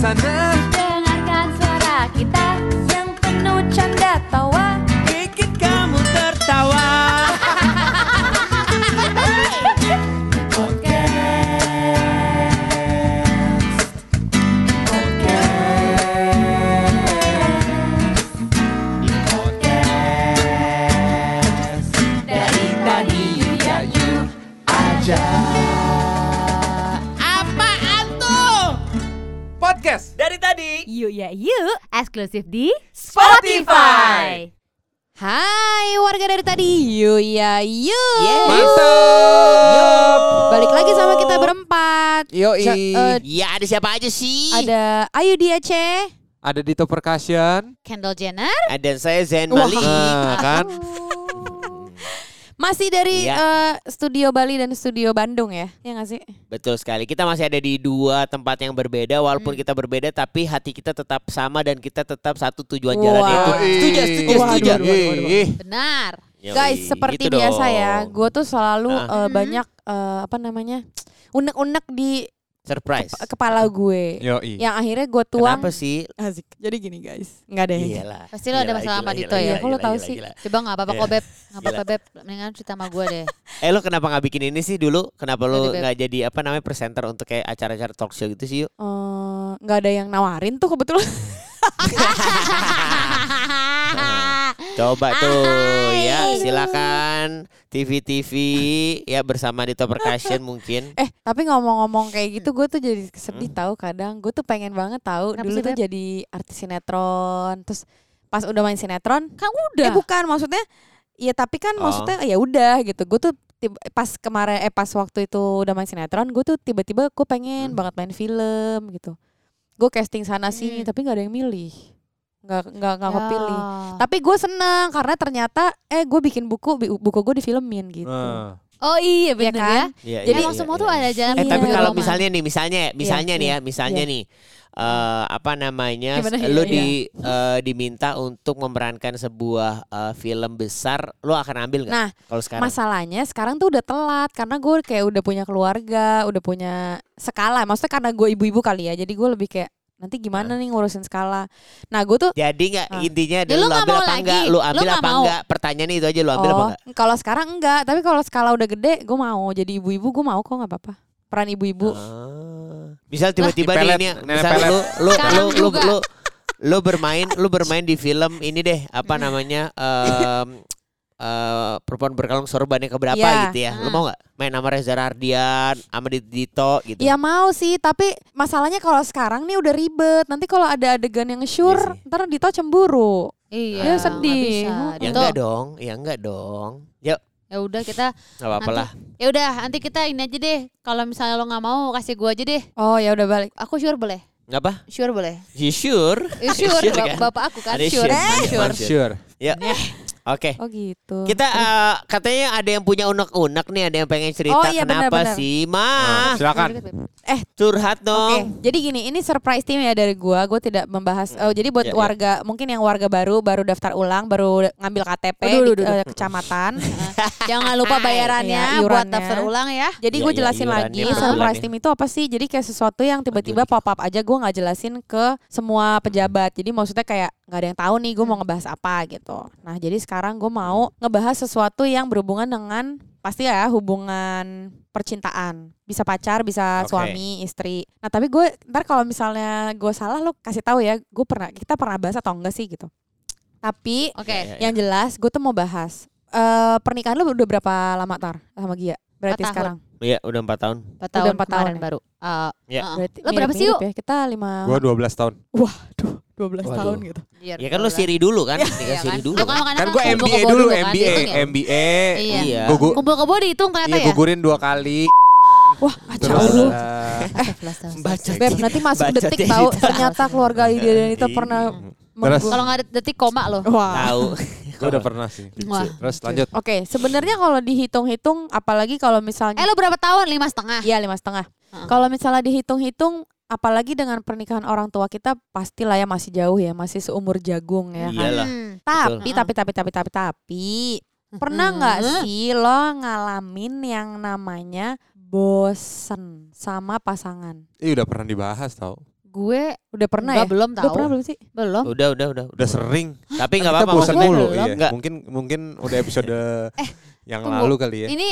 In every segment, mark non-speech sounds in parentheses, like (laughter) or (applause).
sana Yuk ya yuk Eksklusif di Spotify. Hai warga dari tadi Yuk ya yuk mantap. Balik lagi sama kita berempat. Yo Sa- eh, Ya ada siapa aja sih? Ada Ayu Diace ada Dito Percussion Kendall Jenner. Ada saya Zen Wah. Malik. nah kan Masih dari Iya. eh, Studio Bali dan Studio Bandung ya Ya gak sih? Betul sekali. Kita masih ada di dua tempat yang berbeda walaupun kita berbeda tapi hati kita tetap sama dan kita tetap satu tujuan jalan Wah. yaitu Ih. setuju setuju setuju. Benar Yoi, Guys seperti gitu biasa dong. ya Gue tuh selalu Ah. eh, banyak eh, Apa namanya (tsk) Unek-unek di Surprise. kepala gue yo Yang akhirnya gue tuang Kenapa sih? Asik Jadi gini guys Nggak ada yang Iyalah. Pasti lo ada masalah sama gila, Dito gila, ya? Kok lo gila, sih? gila. Coba nggak apa-apa Iya. kok beb, nggak apa-apa beb. Mendingan cerita sama gue deh. (laughs) Eh lo kenapa nggak bikin ini sih dulu? Kenapa lo nggak jadi apa namanya presenter untuk kayak acara-acara talk show gitu sih yuk? Eh, nggak ada yang nawarin tuh kebetulan. (laughs) Coba tuh Hai. ya silakan TV-TV ya bersama Dito Percussion mungkin. eh tapi ngomong-ngomong kayak gitu gue tuh jadi sedih tahu kadang gue tuh pengen banget tahu Kenapa dulu sih, tuh Beb? jadi artis sinetron terus pas udah main sinetron Kan udah. eh bukan maksudnya ya tapi kan Oh. maksudnya ya udah gitu gue tuh tiba- pas kemarin eh pas waktu itu udah main sinetron gue tuh tiba-tiba gue pengen Hmm. banget main film gitu gue casting sana sini Hmm. tapi nggak ada yang milih nggak nggak nggak Ya. kepilih Tapi gue seneng karena ternyata eh gue bikin buku buku gue difilmin gitu. Nah. Oh iya Iya bener kan? ya. Iya, Jadi iya, iya, semua iya. tuh ada jalan Eh Iya. tapi kalau misalnya nih, misalnya, misalnya nih ya, iya, misalnya nih, eh apa namanya, Gimana ya? lu Iya. di eh, diminta untuk memerankan sebuah eh, film besar, lu akan ambil nggak? Nah, kalau sekarang? Masalahnya sekarang tuh udah telat karena gue kayak udah punya keluarga, udah punya skala. Maksudnya karena gue ibu-ibu kali ya, jadi gue lebih kayak nanti gimana nih ngurusin skala. Nah gue tuh Jadi nggak Ah. intinya Ya, adalah lu lu ambil mau apa lagi. enggak, lu Lu ambil nggak apa mau. enggak? Pertanyaan itu aja lu ambil apa oh enggak? kalau sekarang enggak, tapi kalau skala udah gede gue mau jadi ibu-ibu gue mau kok nggak apa-apa. Peran ibu-ibu. Ah. Misal tiba-tiba nih ini, misal lu lu lu lu, lu lu bermain lu bermain di film ini deh apa namanya (laughs) em, eh, perempuan berkalung sorban yang keberapa Iya. gitu ya. Lu Hmm. mau nggak main sama Reza Rardian, sama Dito gitu? Ya mau sih, tapi masalahnya kalau sekarang nih udah ribet. Nanti kalau ada adegan yang sure, sih. ntar Dito cemburu. Iya. Dia sedih. Hmm. Ya enggak dong, ya enggak dong. Yuk, Ya udah kita nggak apa-apa lah. ya udah nanti kita ini aja deh. Kalau misalnya lo nggak mau kasih gue aja deh. Oh ya udah balik. Aku sure boleh. Nggak apa? Sure boleh. You sure? Eh, sure, (laughs) Sure kan? bapak aku kan sure. sure. kan, sure. Sure. Ya. Oke. Oh gitu. Kita eh, katanya ada yang punya unek-unek nih, ada yang pengen cerita Oh, iya, kenapa benar-benar. sih, Nah, Mah? silakan. Curhat Oke, dong. jadi gini, ini surprise team ya dari gua. Gue tidak membahas. Oh, jadi buat Iya, iya. warga, mungkin yang warga baru, baru daftar ulang, baru ngambil KTP Aduh, di aduh, aduh. eh, kecamatan. (laughs) Jangan lupa bayarannya Iya, buat daftar ulang ya. Jadi Iya, gue iya, jelasin iurannya lagi, surprise ya. team itu apa sih? Jadi kayak sesuatu yang tiba-tiba pop up aja. Gue nggak jelasin ke semua pejabat. Jadi maksudnya kayak nggak ada yang tahu nih gue mau Hmm. ngebahas apa gitu. Nah jadi sekarang gue mau ngebahas sesuatu yang berhubungan dengan pasti ya hubungan percintaan. Bisa pacar, bisa Oke. suami, istri. Nah tapi gue ntar kalau misalnya gue salah lo kasih tahu ya. Gue pernah kita pernah bahas atau enggak sih gitu. Tapi Oke. Ya, ya, ya. yang jelas gue tuh mau bahas eh pernikahan lu udah berapa lama tar sama Gia? Berarti Empat tahun. sekarang. Iya, udah empat tahun. Empat Udah tahun empat kemarin tahun ya? baru. Eh, Ya. uh-uh. Berarti Lo berapa sih, mirip-mirip ya? Kita lima Gua 12 tahun. Waduh, 12 Waduh. tahun gitu. Iya, Ya kan lu siri dulu kan, Iya siri kan? dulu. Lu kan Kan gua kumpul MBA dulu, kan, MBA, ya? MBA. Iya. Iya. Gugu- Kumpul kebo dihitung ternyata Iya, ya. gugurin dua kali. Wah, kacau Terus lu. eh. Baca. Beb, nanti masuk Baca detik tahu ternyata keluarga ide dan itu pernah Kalau nggak ada detik koma lo. Wah. Tahu. (laughs) gua udah pernah sih. Wah. Terus lanjut. Oke, sebenarnya kalau dihitung-hitung, apalagi kalau misalnya, Eh lo berapa tahun? Lima setengah. iya lima setengah. Heeh. Kalau misalnya dihitung-hitung, apalagi dengan pernikahan orang tua kita, pastilah ya masih jauh ya, masih seumur jagung ya. kan? Iyalah. Hmm. Tapi, Betul. tapi, tapi, tapi, tapi, tapi, pernah nggak Hmm. sih lo ngalamin yang namanya bosen sama pasangan? Ih udah pernah dibahas tau. Gue Udah pernah enggak, ya? belum Udah tahu. pernah belum sih? Belum. Udah, udah, udah. Udah sering. Tapi nggak Kita apa-apa bosan mulu. belum. Iya. Nggak. Mungkin mungkin udah episode yang tunggu. lalu kali ya. Ini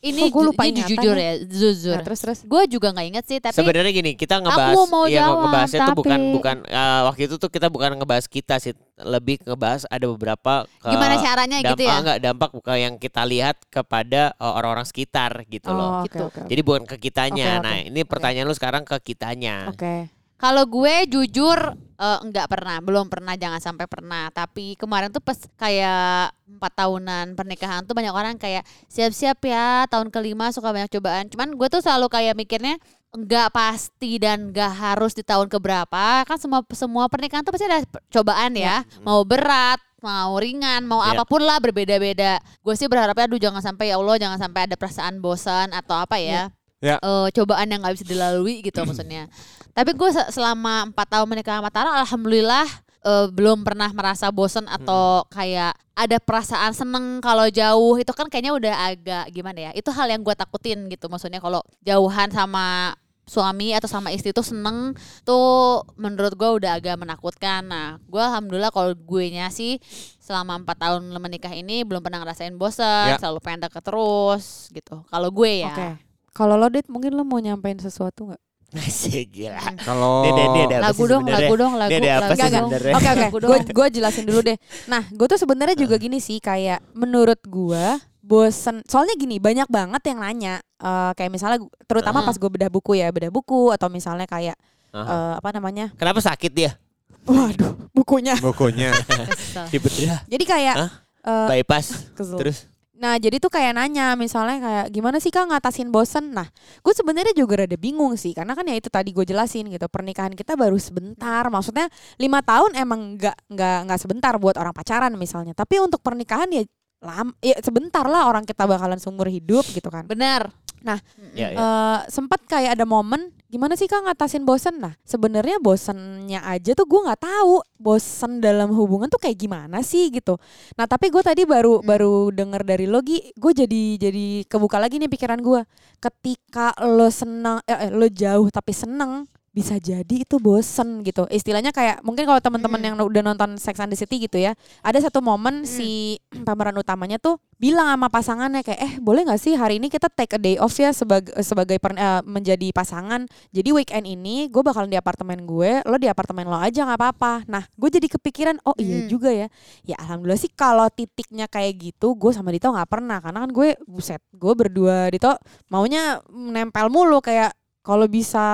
ini Kok gua lupa ini jujur ya? jujur. Nah, terus terus. Gue juga nggak inget sih, tapi Sebenarnya gini, kita ngebahas Aku mau ya jawab, ngebahasnya tuh bukan tapi- bukan eh, waktu itu tuh kita bukan ngebahas kita sih, lebih ngebahas ada beberapa ke- gimana caranya dampak gitu ya? enggak dampak bukan yang kita lihat kepada eh, orang-orang sekitar gitu loh. Oh, oke Gitu. oke. oke. Jadi bukan ke kitanya. Oke, oke. Nah, ini pertanyaan lu sekarang ke kitanya. Oke. Kalau gue jujur eh, enggak pernah, belum pernah, jangan sampai pernah. Tapi kemarin tuh pas kayak empat tahunan pernikahan tuh banyak orang kayak siap-siap ya tahun kelima suka banyak cobaan. Cuman gue tuh selalu kayak mikirnya enggak pasti dan enggak harus di tahun keberapa. Kan semua semua pernikahan tuh pasti ada cobaan ya. Mau berat, mau ringan, mau Ya. apa pun lah berbeda-beda. Gue sih berharapnya aduh jangan sampai ya Allah jangan sampai ada perasaan bosan atau apa ya. Ya. Eh, cobaan yang nggak bisa dilalui gitu (clears throat) maksudnya. Tapi gue se- selama empat tahun menikah sama Tara, alhamdulillah eh, belum pernah merasa bosen atau kayak ada perasaan seneng kalau jauh itu kan kayaknya udah agak gimana ya? Itu hal yang gue takutin gitu. Maksudnya kalau jauhan sama suami atau sama istri tuh seneng tuh menurut gue udah agak menakutkan. Nah, gue alhamdulillah kalau gue nya sih selama empat tahun menikah ini belum pernah ngerasain bosen, Ya. selalu pengen deket terus gitu. Kalau gue ya. Oke. Kalau lo Dit mungkin lo mau nyampein sesuatu nggak? Asik gila. Kalau ada apa lagu dong, lagu dong, lagu. Ini ada apa lagu sih dong. sebenarnya? Oke oke, Lagu gue dong. gue jelasin dulu deh. Nah, gue tuh sebenarnya juga gini sih kayak menurut gue bosen. Soalnya gini banyak banget yang nanya. eh, kayak misalnya terutama Ah. pas gue bedah buku ya, bedah buku atau misalnya kayak Aha. eh, apa namanya? Kenapa sakit dia? Waduh, bukunya. bukunya. (laughs) Jadi kayak Hah? eh, Bypass. kesel. Terus Nah, jadi tuh kayak nanya misalnya kayak gimana sih Kak ngatasin bosen? Nah, gue sebenarnya juga rada bingung sih karena kan ya itu tadi gue jelasin gitu. Pernikahan kita baru sebentar. Maksudnya lima tahun emang nggak nggak nggak sebentar buat orang pacaran misalnya. Tapi untuk pernikahan ya lam ya sebentar lah orang kita bakalan seumur hidup gitu kan. Benar. Nah, ya, ya. Eh, sempat kayak ada momen gimana sih kak ngatasin bosen nah sebenarnya bosennya aja tuh gue nggak tahu bosen dalam hubungan tuh kayak gimana sih gitu nah tapi gue tadi baru Hmm. baru denger dari Logi gue jadi jadi kebuka lagi nih pikiran gue ketika lo seneng eh, eh, lo jauh tapi seneng bisa jadi itu bosen gitu istilahnya kayak mungkin kalau teman-teman Hmm. yang udah nonton Sex and the City gitu ya ada satu momen Hmm. si (clears throat) pemeran utamanya tuh bilang sama pasangannya kayak eh boleh nggak sih hari ini kita take a day off ya sebagai sebagai per- eh, menjadi pasangan jadi weekend ini gue bakalan di apartemen gue lo di apartemen lo aja nggak apa-apa nah gue jadi kepikiran oh iya Hmm. juga ya ya alhamdulillah sih kalau titiknya kayak gitu gue sama Dito nggak pernah karena kan gue buset gue berdua Dito maunya nempel mulu kayak kalau bisa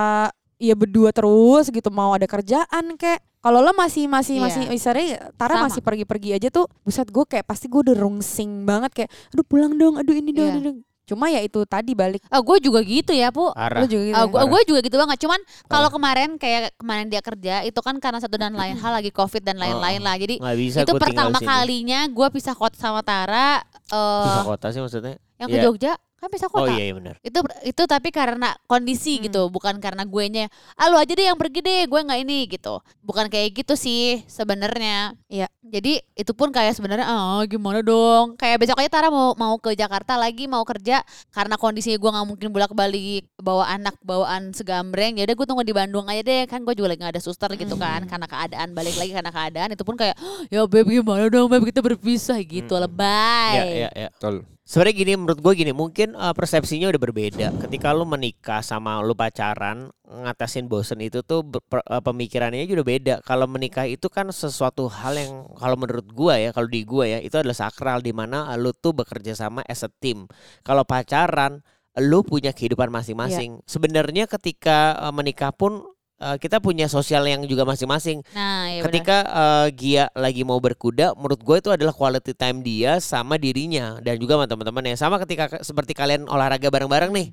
ya berdua terus gitu mau ada kerjaan kayak kalau lo masih masih Iya. masih misalnya Tara Sama. masih pergi-pergi aja tuh buset gue kayak pasti gue udah rungsing banget kayak aduh pulang dong aduh ini dong, ini dong. cuma ya itu tadi balik Ah, gue juga gitu ya, Bu. Parah. lo juga gitu ya? gua, Parah. gua juga gitu banget. Cuman kalau kemarin kayak kemarin dia kerja itu kan karena satu dan lain hal lagi covid dan lain-lain lah. Jadi bisa itu pertama kalinya gue pisah kota sama Tara. eh Pisah kota sih maksudnya. yang ke Iya. Jogja kan pisah Oh kota. iya, iya benar. Itu itu tapi karena kondisi Hmm. gitu, bukan karena gue nya. Ah lu aja deh yang pergi deh, gue nggak ini gitu. Bukan kayak gitu sih sebenarnya. Iya. Jadi itu pun kayak sebenarnya ah gimana dong? Kayak besok aja Tara mau mau ke Jakarta lagi mau kerja karena kondisinya gue nggak mungkin bolak-balik bawa anak bawaan segambreng. Ya udah gue tunggu di Bandung aja deh. Kan gue juga lagi nggak ada suster gitu kan karena keadaan balik lagi karena keadaan itu pun kayak ya beb gimana dong beb kita berpisah gitu Mm-mm. lebay. Iya, iya, iya. Betul. Sebenarnya gini menurut gue gini mungkin uh, persepsinya udah berbeda. Ketika lu menikah sama lu pacaran ngatasin bosen itu tuh per- uh, pemikirannya juga beda. Kalau menikah itu kan sesuatu hal yang kalau menurut gua ya, kalau di gua ya itu adalah sakral di mana uh, lu tuh bekerja sama as a team. Kalau pacaran lu punya kehidupan masing-masing. Sebenarnya ketika uh, menikah pun uh, kita punya sosial yang juga masing-masing. Nah, ya benar. Ketika eh, Gia lagi mau berkuda, menurut gue itu adalah quality time dia sama dirinya dan juga sama teman-temannya. Sama ketika ke- seperti kalian olahraga bareng-bareng nih.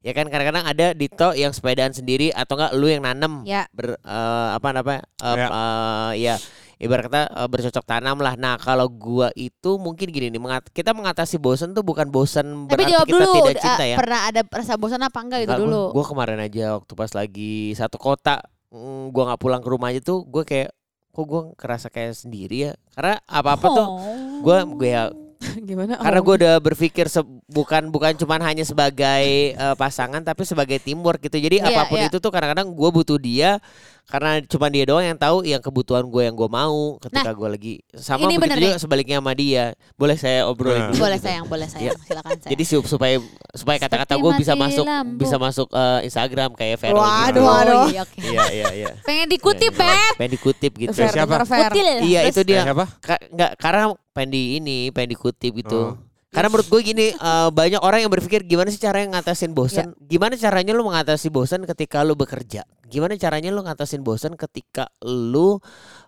Ya kan kadang-kadang ada Dito yang sepedaan sendiri atau enggak lu yang nanem. ya Ber, eh, apa namanya? eh, Ya. eh, ya ibarat kata eh, bercocok tanam lah. Nah, kalau gua itu mungkin gini nih, mengat- kita mengatasi bosan tuh bukan bosan Tapi berarti jawab kita dulu, tidak uh, cinta ya. pernah ada rasa bosan apa enggak itu Enggak, dulu? Gue kemarin aja waktu pas lagi satu kota, mm, gua nggak pulang ke rumah aja tuh, gue kayak kok gue kerasa kayak sendiri ya. Karena apa apa tuh, Oh. gue gue ya (laughs) Gimana? Karena Oh. gue udah berpikir bukan bukan cuman hanya sebagai eh, pasangan tapi sebagai teamwork gitu. Jadi Iya, apa pun iya. itu tuh kadang-kadang gue butuh dia karena cuma dia doang yang tahu yang kebutuhan gue yang gue mau ketika gue lagi sama Nah, ini begitu bener juga sebaliknya sama dia. Boleh saya obrolin Nah. dulu Boleh gitu. sayang, boleh sayang. Silakan sayang. Jadi su- supaya supaya kata-kata gue bisa masuk lampu. bisa masuk eh, Instagram kayak Vero Waduh, gitu. waduh. Oh, iya, oke. Iya iya iya. Pengen dikutip, iya. Beb. Pengen dikutip gitu. Fair, Siapa? Kutil. Iya itu dia. Siapa? Ka- nggak karena pengen di ini pengen dikutip gitu. Oh. Karena menurut gue gini eh, banyak orang yang berpikir gimana sih caranya ngatasin bosan? Iya. Gimana caranya lu mengatasi bosan ketika lu bekerja? Gimana caranya lu ngatasin bosan ketika lu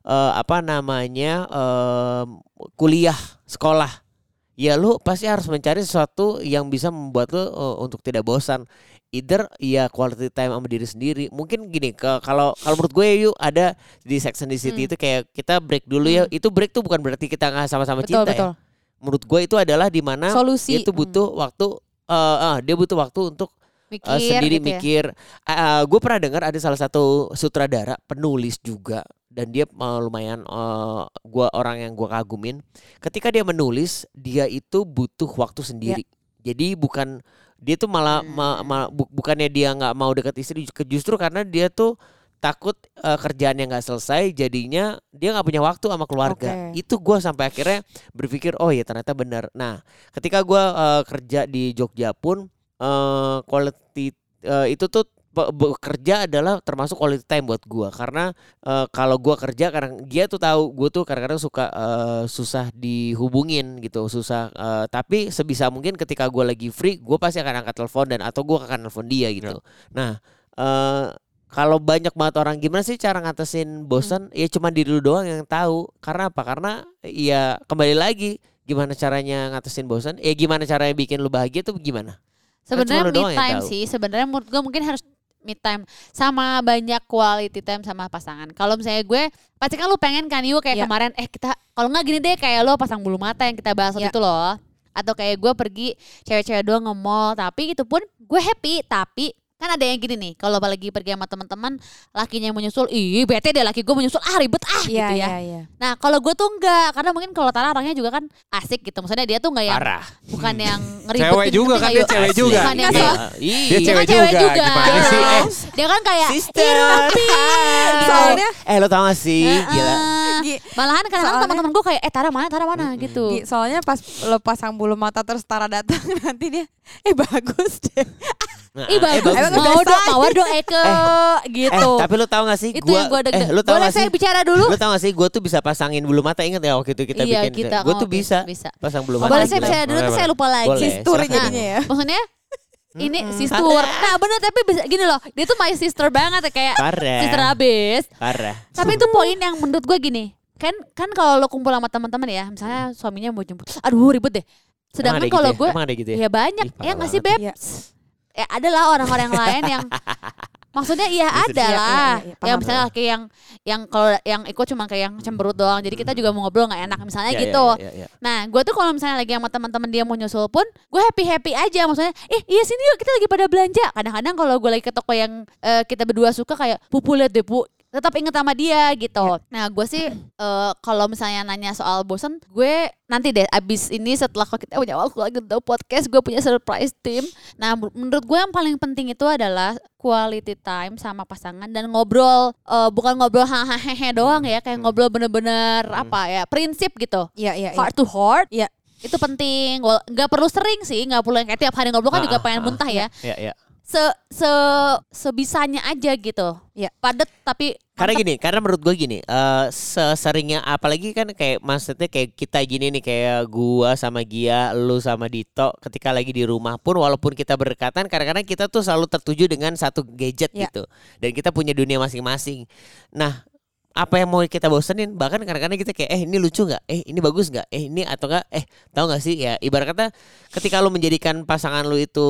eh, apa namanya em, kuliah, sekolah? Ya lu pasti harus mencari sesuatu yang bisa membuat lu eh, untuk tidak bosan. Either ya quality time sama diri sendiri. Mungkin gini ke kalau kalau menurut gue yuk ada di and the City Hmm. itu kayak kita break dulu ya. Itu break tuh bukan berarti kita nggak sama-sama Betul, cinta betul. ya. Menurut gue itu adalah di mana Solusi. tuh butuh waktu eh eh, dia butuh waktu untuk Mikir, eh, sendiri gitu ya. mikir. gue pernah dengar ada salah satu sutradara penulis juga dan dia eh, lumayan eh, gua orang yang gua kagumin. Ketika dia menulis, dia itu butuh waktu sendiri. Jadi bukan dia tuh malah ma- ma- bu- bukannya dia nggak mau dekat istri, ju- justru karena dia tuh takut eh, kerjaannya nggak selesai, jadinya dia nggak punya waktu sama keluarga. Oke. Itu gua sampai akhirnya berpikir, oh ya ternyata benar. Nah, ketika gua eh, kerja di Jogja pun eh quality eh, itu tuh bekerja adalah termasuk quality time buat gua. Karena eh, kalau gua kerja kadang dia tuh tahu gua tuh kadang-kadang suka eh, susah dihubungin gitu susah eh, tapi sebisa mungkin ketika gua lagi free gua pasti akan angkat telepon dan atau gua akan telepon dia gitu. Nah eh kalau banyak banget orang gimana sih cara ngatasin bosan? Ya cuma diri lu doang yang tahu. Karena apa? Karena ya kembali lagi gimana caranya ngatasin bosan? Ya gimana caranya bikin lu bahagia tuh gimana Sebenarnya me yang time sih. Sebenarnya menurut gue mungkin harus me time sama banyak quality time sama pasangan. Kalau misalnya gue pasti kan lu pengen kan yuk kayak Iya. kemarin eh kita kalau nggak gini deh kayak lo pasang bulu mata yang kita bahas waktu Iya. itu loh. Atau kayak gue pergi cewek-cewek doang nge-mall tapi itu pun gue happy tapi kan ada yang gini nih kalau apalagi pergi sama teman-teman lakinya yang menyusul ih bete deh laki gue menyusul ah ribet ah Iya, gitu ya iya, iya. nah kalau gue tuh enggak karena mungkin kalau Tara orangnya juga kan asik gitu maksudnya dia tuh enggak yang parah bukan yang ngeribet Cewek juga kan dia cewek juga. Bukan yang Iya. kayak- Ih. Dia Dia cewek kan cewek juga. juga. Sih? Eh, Dia kan kayak Sister. Soalnya eh lo tau gak sih gila Heeh. Gi- Malahan kadang-kadang Soalnya- teman-teman gue kayak eh Tara mana Tara mana gitu. Gi, soalnya pas lo pasang bulu mata terus Tara datang (laughs) nanti dia eh bagus deh. (laughs) Nah, Ih bagus, bagus. mau dong, mawar dong Eke (laughs) gitu. Eh, tapi lo tau gak sih itu gua, yang gue eh, denger. lo tau Boleh gak saya sih bicara dulu? Lo tau gak sih gue tuh bisa pasangin bulu mata Ingat ya waktu itu kita Iya, bikin kita- Gue oh, tuh bisa, bisa. pasang bulu mata Boleh saya Gila. bicara dulu terus saya lupa lagi. Boleh, Sistur jadinya ya. Maksudnya ini Mm-mm. sister. Nah bener tapi bisa gini loh, dia tuh my sister banget ya kayak Parah sister abis. Parah Tapi itu poin yang menurut gue gini, kan kan kalau lo kumpul sama teman-teman ya, misalnya suaminya mau jemput, aduh ribet deh. Sedangkan ada kalau gitu ya? gue Emang ada gitu ya? ya banyak, Ih, ya nggak sih beb? Iya. Ya ada lah orang-orang lain yang (laughs) Maksudnya iya ada Iya, iya, lah. iya, iya, yang misalnya kayak yang yang kalau yang ikut cuma kayak yang cemberut doang. Jadi kita juga mau ngobrol nggak enak misalnya Ya, gitu. ya, ya, ya. Nah, gue tuh kalau misalnya lagi sama teman-teman dia mau nyusul pun, gue happy happy aja. Maksudnya, eh iya sini yuk kita lagi pada belanja. Kadang-kadang kalau gue lagi ke toko yang eh, kita berdua suka kayak pupu deh pu, tetap inget sama dia gitu. Nah, gue sih eh, kalau misalnya nanya soal bosen, gue nanti deh abis ini setelah kita punya waktu lagi untuk podcast, gue punya surprise team. Nah, men- menurut gue yang paling penting itu adalah quality time sama pasangan dan ngobrol eh, bukan ngobrol hahaha doang ya, kayak ngobrol bener-bener apa ya prinsip gitu Iya, iya, iya. heart to heart Iya. itu penting nggak perlu sering sih nggak perlu yang kayak tiap hari ngobrol kan Ah, juga ah, pengen ah. muntah ya Ya, ya. se se sebisanya aja gitu Iya. padet tapi Karena gini, karena menurut gue gini, eh seseringnya apalagi kan kayak maksudnya kayak kita gini nih kayak gua sama Gia, lu sama Dito ketika lagi di rumah pun walaupun kita berdekatan kadang-kadang kita tuh selalu tertuju dengan satu gadget Ya. gitu. Dan kita punya dunia masing-masing. Nah, apa yang mau kita bosenin bahkan kadang-kadang kita kayak eh ini lucu nggak eh ini bagus nggak eh ini atau enggak eh tahu nggak sih ya ibarat kata ketika lu menjadikan pasangan lu itu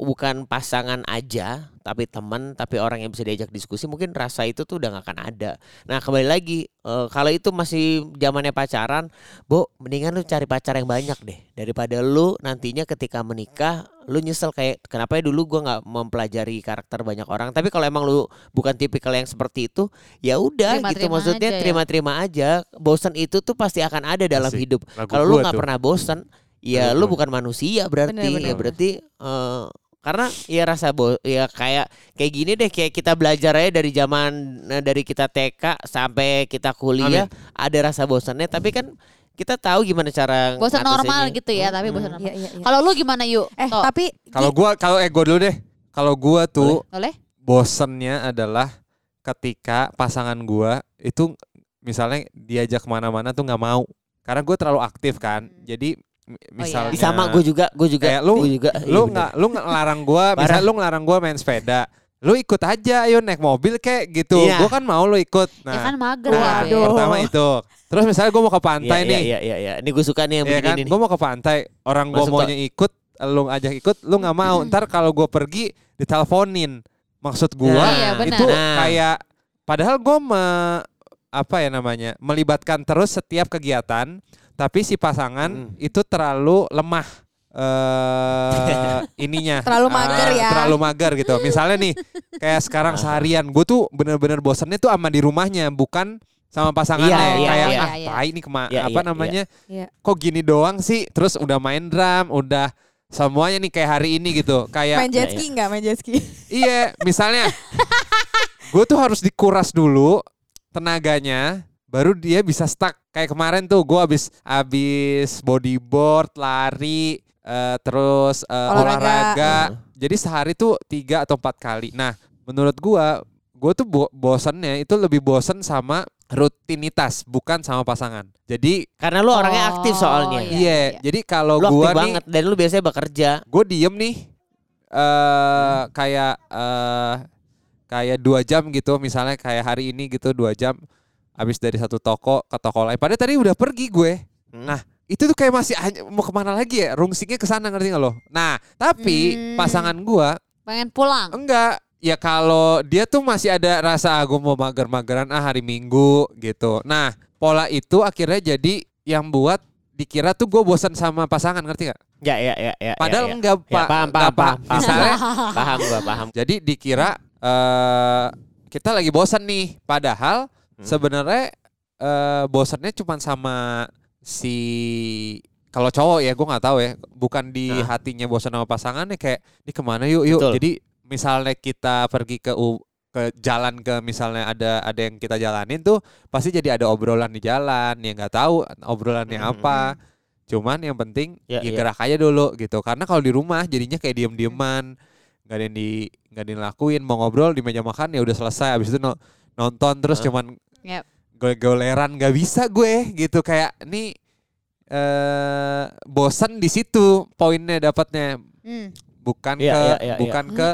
bukan pasangan aja tapi teman tapi orang yang bisa diajak diskusi mungkin rasa itu tuh udah nggak akan ada. Nah kembali lagi eh, kalau itu masih zamannya pacaran bo mendingan lu cari pacar yang banyak deh. Daripada lu nantinya ketika menikah lu nyesel kayak kenapa ya dulu gua nggak mempelajari karakter banyak orang? Tapi kalau emang lu bukan tipikal yang seperti itu ya udah gitu. Terima-terima maksudnya aja ya. terima-terima aja. Bosan itu tuh pasti akan ada dalam Asik. hidup. Kalau lu nggak pernah bosan ya Betul, lu bukan manusia berarti. Bener, ya bener. berarti eh, karena ya rasa bo ya kayak kayak gini deh kayak kita belajar aja dari zaman eh, dari kita TK sampai kita kuliah ada rasa bosannya tapi kan kita tahu gimana cara Bosan normal ngatasinnya. gitu ya, tapi bosan Mm-mm. normal. Iya, iya, iya. Kalau lu gimana yuk? Eh, Toh, tapi Kalau gua kalau eh gua dulu deh. Kalau gua tuh boleh? bosennya adalah ketika pasangan gua itu misalnya diajak ke mana-mana tuh nggak mau karena gue terlalu aktif kan jadi mi- Oh, iya. misalnya sama gue juga gue juga Kayak lu- gua juga lu Iya, nggak lu nggak ngelarang gua Parah. misalnya lu ngelarang gua main sepeda lu ikut aja ayo naik mobil kayak gitu Iya. gua kan mau lu ikut ya nah kan mager nah, ya. Pertama itu terus misalnya gua mau ke Iya, pantai iya, nih iya iya iya ini gue suka nih yang ya begini kan nih gua mau ke pantai orang Masuk, maunya ikut lu ajak ikut lu nggak mau ntar kalau gua pergi diteleponin maksud gua Nah, Iya, benar. itu Nah. kayak padahal gue me, apa ya namanya melibatkan terus setiap kegiatan tapi si pasangan Hmm. itu terlalu lemah eh ininya (laughs) Terlalu mager Ah, ya. terlalu mager gitu misalnya nih kayak sekarang seharian gue tuh bener-bener bosennya tuh sama di rumahnya bukan sama pasangannya Iya, iya, kayak iya, ah iya. tai nih kema Iya, apa iya, namanya Iya. kok gini doang sih terus udah main drum udah semuanya nih kayak hari ini gitu kayak main jet Iya, ski enggak main jet ski? Iya, misalnya gue tuh harus dikuras dulu tenaganya, baru dia bisa stuck. Kayak kemarin tuh gue abis abis bodyboard, lari, eh, terus eh, Olahraga. olahraga. Hmm. Jadi sehari tuh tiga atau empat kali. Nah, menurut gue, gue tuh bo bosennya itu lebih bosen sama rutinitas, bukan sama pasangan. Jadi karena lu orangnya Oh, aktif soalnya iya. iya, jadi kalau lu gue aktif nih banget dan lu biasanya bekerja gue diem nih eh kayak eh kayak dua jam gitu misalnya kayak hari ini gitu dua jam habis dari satu toko ke toko lain padahal tadi udah pergi gue Hmm. nah itu tuh kayak masih mau ke mana lagi ya rungsingnya ke sana ngerti nggak lo nah tapi Hmm. pasangan gua Pengen pulang. enggak ya kalau dia tuh masih ada rasa ah, gua mau mager-mageran ah hari minggu gitu nah pola itu akhirnya jadi yang buat dikira tuh gue bosan sama pasangan ngerti nggak ya ya ya ya Padahal ya, ya. enggak Ya, pak. paham, enggak, paham, Pak. paham, paham. Misalnya, (laughs) paham gua paham jadi dikira eh kita lagi bosan nih. Padahal Hmm. sebenarnya eh bosannya cuma sama si kalau cowok ya gue nggak tahu ya. Bukan di Nah. hatinya bosan sama pasangannya kayak ini ke mana yuk yuk. Betul. Jadi misalnya kita pergi ke u ke jalan ke misalnya ada ada yang kita jalanin tuh pasti jadi ada obrolan di jalan ya nggak tahu obrolannya Hmm. apa cuman yang penting Ya, ya, ya. gerak aja dulu gitu karena kalau di rumah jadinya kayak diem dieman nggak ada yang di nggak ada yang lakuin mau ngobrol di meja makan ya udah selesai abis itu no- nonton terus Heeh. cuman Yep. gole-goleran nggak bisa gue gitu kayak ini eh bosan di situ poinnya dapatnya Hmm. bukan Iya, ke iya, iya, bukan ke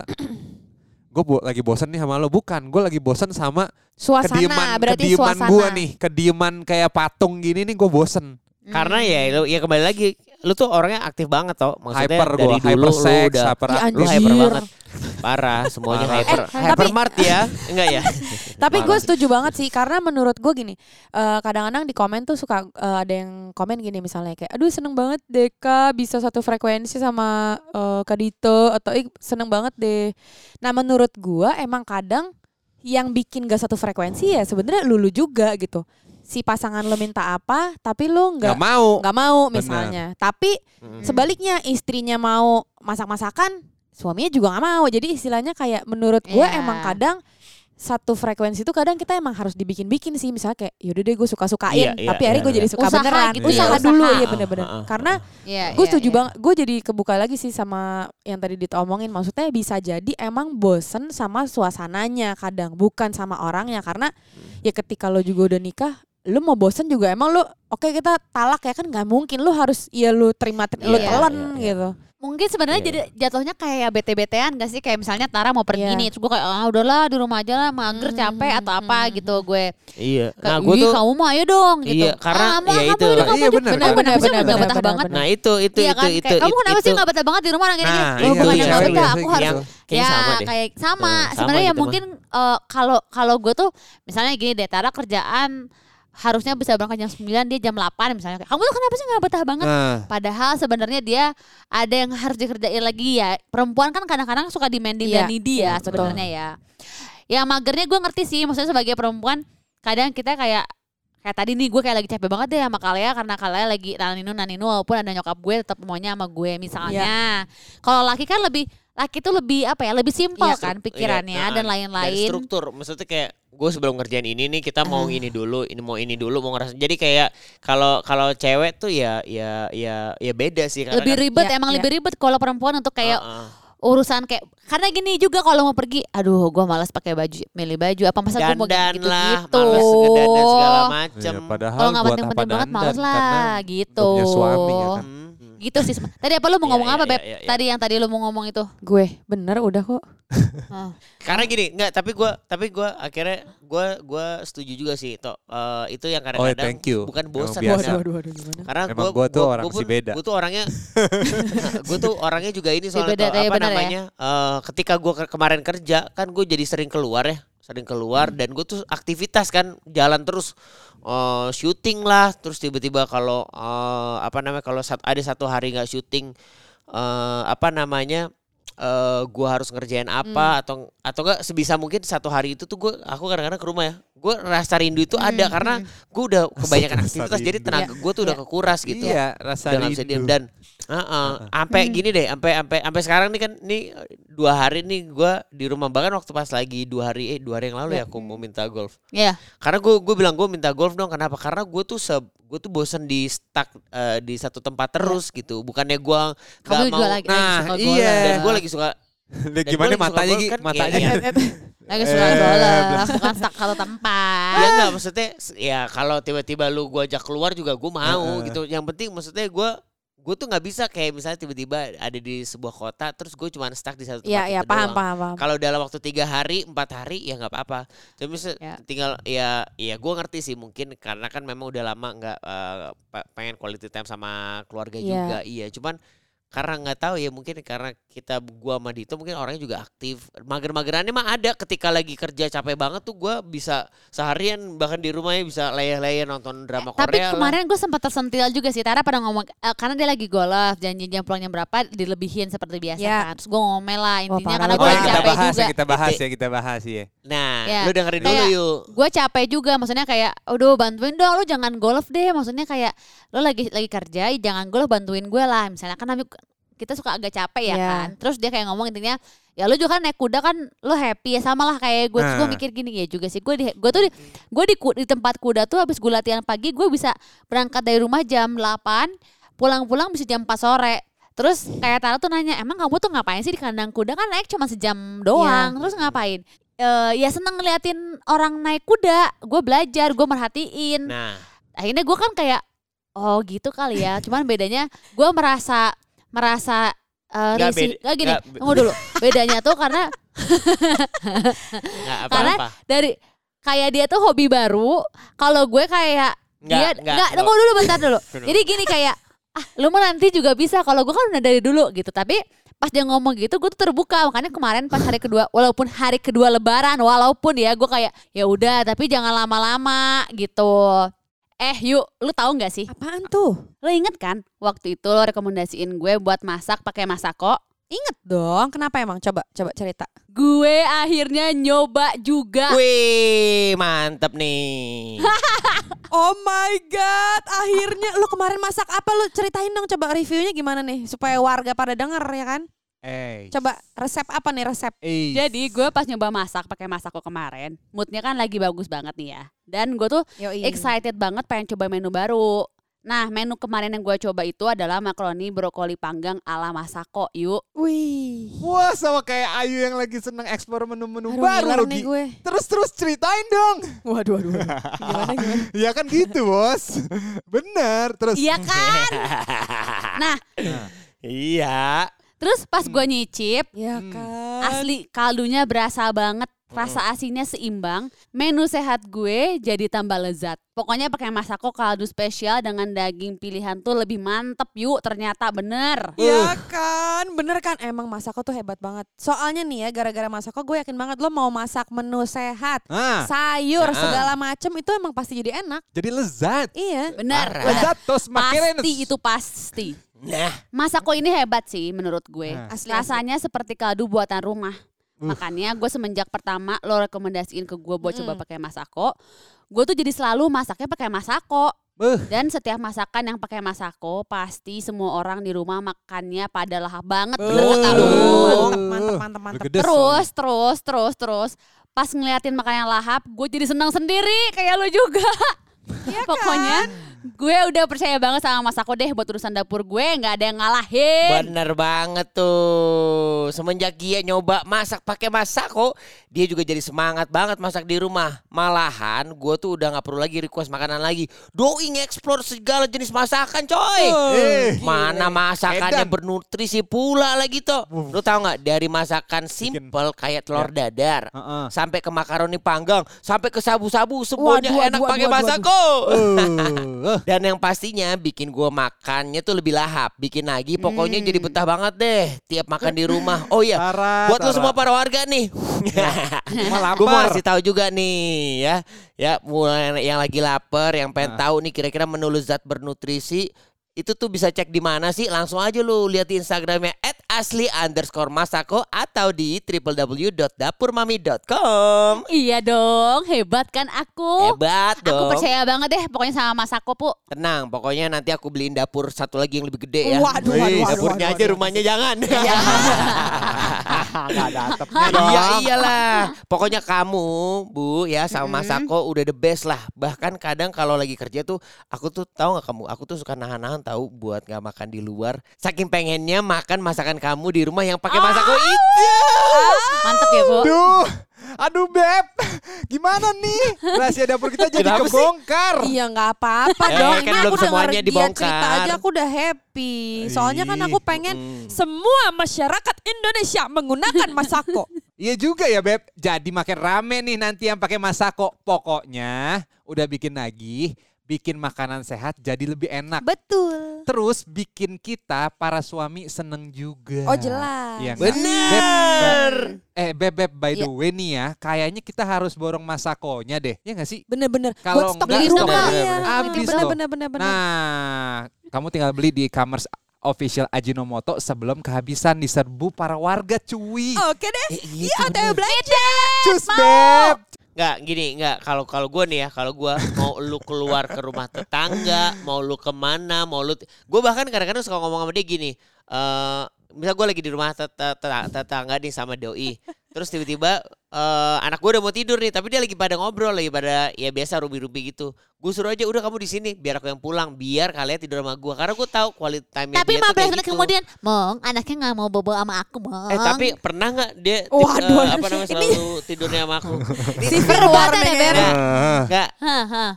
gue bo- lagi bosan nih sama lo bukan gue lagi bosan sama Suasana berarti kedieman suasana. gue nih kedieman kayak patung gini nih gue bosen karena ya lu ya kembali lagi lu tuh orangnya aktif banget toh. Maksudnya hyper dari gue dulu hyper lu sex udah hyper aktif. lu hyper banget. Parah semuanya Parah. hyper. Eh, hyper tapi- mart ya? Enggak ya? (laughs) Tapi gue setuju banget sih karena menurut gue gini, eh, kadang-kadang di komen tuh suka eh, ada yang komen gini misalnya kayak, aduh seneng banget Deka bisa satu frekuensi sama eh, Kak Dito atau ih seneng banget deh. Nah menurut gue emang kadang yang bikin gak satu frekuensi ya sebenarnya lulu juga gitu. Si pasangan lo minta apa, tapi lo nggak nggak mau nggak mau Bener. misalnya. Tapi sebaliknya istrinya mau masak-masakan, suaminya juga nggak mau. Jadi istilahnya kayak menurut gue Iya. emang kadang satu frekuensi itu kadang kita emang harus dibikin-bikin sih misalnya kayak yaudah deh gue suka-sukain Iya, iya, tapi akhirnya iya, gue jadi iya. suka Usaha beneran gitu ya, usaha usaha. dulu ya bener-bener karena Iya, gue iya, setuju iya. banget gue jadi kebuka lagi sih sama yang tadi ditomongin maksudnya bisa jadi emang bosen sama suasananya kadang bukan sama orangnya karena ya ketika lo juga udah nikah lu mau bosen juga emang lu oke kita talak ya kan nggak mungkin lu harus ya lu terima lu Iya, telan iya, iya. gitu Mungkin sebenarnya Iya. jadi jatuhnya kayak bete-betean gak sih kayak misalnya Tara mau pergi Iya. nih terus gue kayak ah udahlah di rumah aja lah mager Hmm, capek atau hmm, apa hmm, gitu gue. iya nah gue "Ih, tuh kamu mau ayo dong gitu. Iya, karena ah, mau ya kamu itu. udah kamu Iya, aja." bener, bener kan? bener bener Bener, gak betah banget. nah itu itu Iya itu kan itu kamu kenapa sih itu- gak betah banget di rumah orang gini-gini? Nah, Loh, iya, bukannya cewek gak betah, aku gitu. harus yang kayak ya sama deh kayak sama. Hmm, sama Sebenarnya ya gitu mungkin eh, kalau kalau gue tuh misalnya gini deh, Tara kerjaan harusnya bisa berangkat jam 9 dia jam 8 misalnya. Kamu tuh kenapa sih gak betah banget? nah Padahal sebenarnya dia ada yang harus dikerjain lagi ya. Perempuan kan kadang-kadang suka demanding Iya, dan needy ya sebenarnya ya. Ya magernya gue ngerti sih, maksudnya sebagai perempuan kadang kita kayak kayak tadi nih gue kayak lagi capek banget deh sama Kalea karena Kalea lagi naninu naninu walaupun ada nyokap gue tetap maunya sama gue misalnya. Kalau laki kan lebih laki tuh lebih apa ya lebih simpel Iya, kan pikirannya Iya, dan nah, lain-lain. Dan struktur, maksudnya kayak gue sebelum ngerjain ini nih kita mau ini dulu, ini mau ini dulu, mau ngerasa. Jadi kayak kalau kalau cewek tuh ya ya ya ya beda sih karena lebih kan- ribet Iya, emang iya. lebih ribet kalau perempuan untuk kayak Heeh. urusan kayak karena gini juga kalau mau pergi aduh gue malas pakai baju milih baju apa masa gue mau dandan gitu lah, gitu males ngedandan segala macem. Ya, padahal kalau nggak buat penting-penting apa banget dandan? males Karena lah gitu punya suami ya kan. Hmm, hmm. Gitu sih tadi apa lu mau Iya, ngomong iya, apa beb iya, tadi yang tadi lu mau ngomong itu Gue bener udah kok. Oh. (laughs) Karena gini, nggak tapi gua tapi gua akhirnya gua gua setuju juga sih, Tok. Eh, itu yang Oh, kadang-kadang thank you. bukan bosan biasa. Karena- Waduh, waduh, gimana? Karena Emang gua, gua tuh orang gua si beda. Gua tuh orangnya (laughs) gua tuh orangnya juga ini Si soalnya beda, tapi apa ya. namanya? eh, ketika gua ke- kemarin kerja kan gue jadi sering keluar ya, sering keluar dan gue tuh aktivitas kan jalan terus eh, syuting lah, terus tiba-tiba kalau eh, apa namanya kalau ada satu hari nggak syuting eh, apa namanya? eh gua harus ngerjain apa atau atau enggak sebisa mungkin satu hari itu tuh gue aku kadang-kadang ke rumah ya gue rasa rindu itu ada karena gue udah kebanyakan Rasa aktivitas jadi tenaga gue tuh udah kekuras gitu Iya, rasa udah nggak bisa diem rindu. dan Heeh, sampai gini deh, sampai sampai sampai sekarang nih kan nih dua hari nih gua di rumah bahkan waktu pas lagi dua hari eh dua hari yang lalu ya aku mau minta golf. ya Karena gue gue bilang gue minta golf dong. Kenapa? Karena gue tuh se gue tuh bosen di stuck eh, di satu tempat terus gitu. Bukannya gue nggak kamu mau. juga lagi, lagi Nah, suka iya. Dan gue lagi suka. Gimana lagi matanya kan, matanya. (laughs) iya, lagi suka Eh, golf bukan stuck satu tempat Ya enggak maksudnya ya kalau tiba-tiba lu gua ajak keluar juga gue mau Heeh. gitu. Yang penting maksudnya gue gue tuh nggak bisa kayak misalnya tiba-tiba ada di sebuah kota terus gue cuma stuck di satu tempat Iya, iya, itu paham, doang. paham, paham. Kalau dalam waktu tiga hari, empat hari ya nggak apa-apa. Tapi Ya. tinggal ya ya gue ngerti sih mungkin karena kan memang udah lama nggak eh, pe- pengen quality time sama keluarga Iya. juga. Iya, cuman karena nggak tahu ya mungkin karena kita gua sama Dito mungkin orangnya juga aktif. Mager-magerannya mah ada ketika lagi kerja capek banget tuh gua bisa seharian bahkan di rumahnya bisa leyeh-leyeh nonton drama Eh, Tapi Korea lah. kemarin gue sempat tersentil juga sih. Tara pada ngomong eh, karena dia lagi golf, janji jam pulangnya berapa dilebihin seperti biasa Ya. kan. Terus gue ngomel lah intinya parah karena gue Oh, lagi yang kita capek bahas, juga. yang kita bahas ya, kita bahas ya. Nah, Ya. lu dengerin dulu Kayak- yuk. Gue capek juga, maksudnya kayak, udah bantuin dong, lu jangan golf deh. Maksudnya kayak, lu lagi lagi kerja, jangan golf bantuin gue lah. Misalnya kan kita suka agak capek ya Iya. kan. Terus dia kayak ngomong intinya, ya lu juga kan naik kuda kan, lu happy ya sama lah kayak gue. Nah. mikir gini ya juga sih, gue di, gue tuh di, gue di, ku- di tempat kuda tuh habis gue latihan pagi, gue bisa berangkat dari rumah jam 8, pulang-pulang bisa jam 4 sore. Terus kayak Tara tuh nanya, emang kamu tuh ngapain sih di kandang kuda kan naik cuma sejam doang. Terus ngapain? Eh ya seneng ngeliatin orang naik kuda. Gue belajar, gue merhatiin. Nah, Akhirnya gue kan kayak, oh gitu kali ya. Cuman bedanya gue merasa merasa eh, Nggak risih. beda- gini, tunggu dulu. (laughs) Bedanya tuh karena nggak Karena apa-apa. dari kayak dia tuh hobi baru. Kalau gue kayak Nggak, dia nggak, tunggu dulu bentar dulu. Dulu. Jadi gini kayak ah lu mah nanti juga bisa. Kalau gue kan udah dari dulu gitu. Tapi pas dia ngomong gitu gue tuh terbuka makanya kemarin pas hari kedua walaupun hari kedua lebaran walaupun ya gue kayak ya udah tapi jangan lama-lama gitu eh yuk lu tahu nggak sih Apaan tuh? lu inget kan waktu itu lo rekomendasiin gue buat masak pakai masako Ingat dong, kenapa emang? Coba, coba cerita. gue akhirnya nyoba juga Wih, mantep nih. (laughs) Oh my god, akhirnya lu kemarin masak apa lu ceritain dong coba reviewnya gimana nih supaya warga pada denger ya kan? Eh. Coba resep apa nih resep? Eh. Jadi gue pas nyoba masak pakai masako kemarin, moodnya kan lagi bagus banget nih ya. Dan gue tuh Yoi. excited banget pengen coba menu baru. Nah menu kemarin yang gue coba itu adalah makaroni brokoli panggang ala masako. Yuk. Wih. Wah sama kayak Ayu yang lagi seneng eksplor menu-menu baru ngiler loh nih Gi. gue. Terus-terus ceritain dong. Waduh, waduh, waduh. Gimana, gimana? (laughs) ya kan gitu bos. Bener. Terus. Iya kan? (laughs) nah iya. terus pas gue nyicip, Ya Hmm. kan. asli kaldunya berasa banget. Rasa asinnya seimbang, menu sehat gue jadi tambah lezat. Pokoknya pakai masako kaldu spesial dengan daging pilihan tuh lebih mantep yuk ternyata bener. Ya kan, bener kan emang Masako tuh hebat banget. Soalnya nih ya, gara-gara Masako gue yakin banget lo mau masak menu sehat, Ah, sayur Nah. segala macem itu emang pasti jadi enak. jadi lezat. Iya. Bener. Parah. bener. Lezat terus makin Pasti itu pasti. Nah, Masako ini hebat sih menurut gue. Nah. Asli, Rasanya seperti kaldu buatan rumah. Makanya gue semenjak pertama lo rekomendasiin ke gue buat coba Mm-mm. pakai masako, gue tuh jadi selalu masaknya pakai masako. Beuh. Dan setiap masakan yang pakai masako pasti semua orang di rumah makannya pada lahap banget. Lo tahu. Mantep, mantep, mantep, mantep. Terus, terus, terus, terus. Pas ngeliatin makan yang lahap, gue jadi senang sendiri kayak lo juga. Iya kan? Pokoknya gue udah percaya banget sama Mas Ako deh buat urusan dapur gue nggak ada yang ngalahin. Bener banget tuh. Semenjak dia nyoba masak pakai masako, dia juga jadi semangat banget masak di rumah. Malahan gue tuh udah nggak perlu lagi request makanan lagi. Doi nge-explore segala jenis masakan coy. Eh, Mana masakannya Edan. bernutrisi pula lagi tuh. Lu tahu nggak dari masakan simple kayak telur dadar. Heeh. Sampai ke makaroni panggang, sampai ke sabu-sabu semuanya Waduh, enak pakai waduh, masako. (laughs) Dan yang pastinya bikin gua makannya tuh lebih lahap, bikin lagi pokoknya jadi betah banget deh tiap makan di rumah. Oh iya, Tara, buat Tara. semua para warga nih. Malah Gue mau kasih tahu juga nih ya. Ya mulai yang lagi lapar, yang pengen Nah. tahu nih kira-kira menu lezat bernutrisi itu tuh bisa cek di mana sih? Langsung aja lu lihat di Instagramnya @asli underscore masako atau di www.dapurmami.com. Iya dong, hebat kan aku. Hebat dong. Aku percaya banget deh pokoknya sama Mas Ako, Pu. Tenang, pokoknya nanti aku beliin dapur satu lagi yang lebih gede ya. Waduh, waduh, Wih, waduh, Dapurnya waduh, aja, waduh. rumahnya jangan. (laughs) Gak ada atapnya dong. Iya iyalah. Pokoknya kamu, Bu, ya sama Mas. Ako udah the best lah. Bahkan kadang kalau lagi kerja tuh aku tuh tahu nggak kamu, aku tuh suka nahan-nahan tahu buat nggak makan di luar. Saking pengennya makan masakan kamu di rumah yang pakai masako itu. Mantep ya, Bu. Aduh, aduh Beb, gimana nih? Rahasia dapur kita jadi Kenapa sih? kebongkar. Iya nggak apa-apa Eh, dong. kan Ini aku denger semuanya dia dibongkar. cerita aja aku udah happy. Soalnya kan aku pengen Mm. semua masyarakat Indonesia menggunakan masako. (laughs) Iya juga ya Beb. Jadi makin rame nih nanti yang pakai masako. Pokoknya udah bikin lagi, bikin makanan sehat jadi lebih enak. Betul. Terus bikin kita para suami seneng juga. Oh jelas. Iya nggak? Bener. Eh Beb, Beb, by the Iya. way nih ya, kayaknya kita harus borong masakonya deh. Ya nggak sih? Bener-bener. Kalau stok enggak, di rumah bener, ya. bener, Habis loh. Bener-bener. bener-bener. Nah, kamu tinggal beli di e-commerce official Ajinomoto sebelum kehabisan diserbu para warga cuy. Oke deh. Eh, Iya, itu OTW belanja. Cus Beb. Nggak gini nggak. Kalau kalau gue nih ya kalau gue mau lu keluar ke rumah tetangga mau lu ke mana mau lu gue bahkan kadang-kadang suka ngomong sama dia gini eh misal gue lagi di rumah tet- tet- tet- tetangga nih sama doi terus tiba-tiba eh anak gue udah mau tidur nih tapi dia lagi pada ngobrol lagi pada ya biasa rubi-rubi gitu gue suruh aja udah kamu di sini biar aku yang pulang biar kalian tidur sama gue karena gue tahu quality time Tapi dia tuh 15 kayak menit gitu. kemudian, Mong, anaknya nggak mau bobo sama aku, Mong. Eh tapi pernah nggak dia Waduh, eh, apa namanya selalu tidurnya sama aku? Nih ya. Beb. Nggak.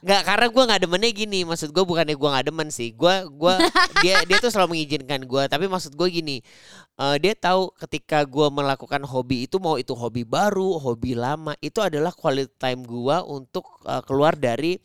Nggak, karena gue nggak demennya gini. Maksud gue bukannya gue nggak demen sih. Gue, gua dia dia tuh selalu mengizinkan gue. Tapi maksud gue gini, eh, dia tahu ketika gue melakukan hobi itu mau itu hobi baru, hobi lama, itu adalah quality time gue untuk eh, keluar dari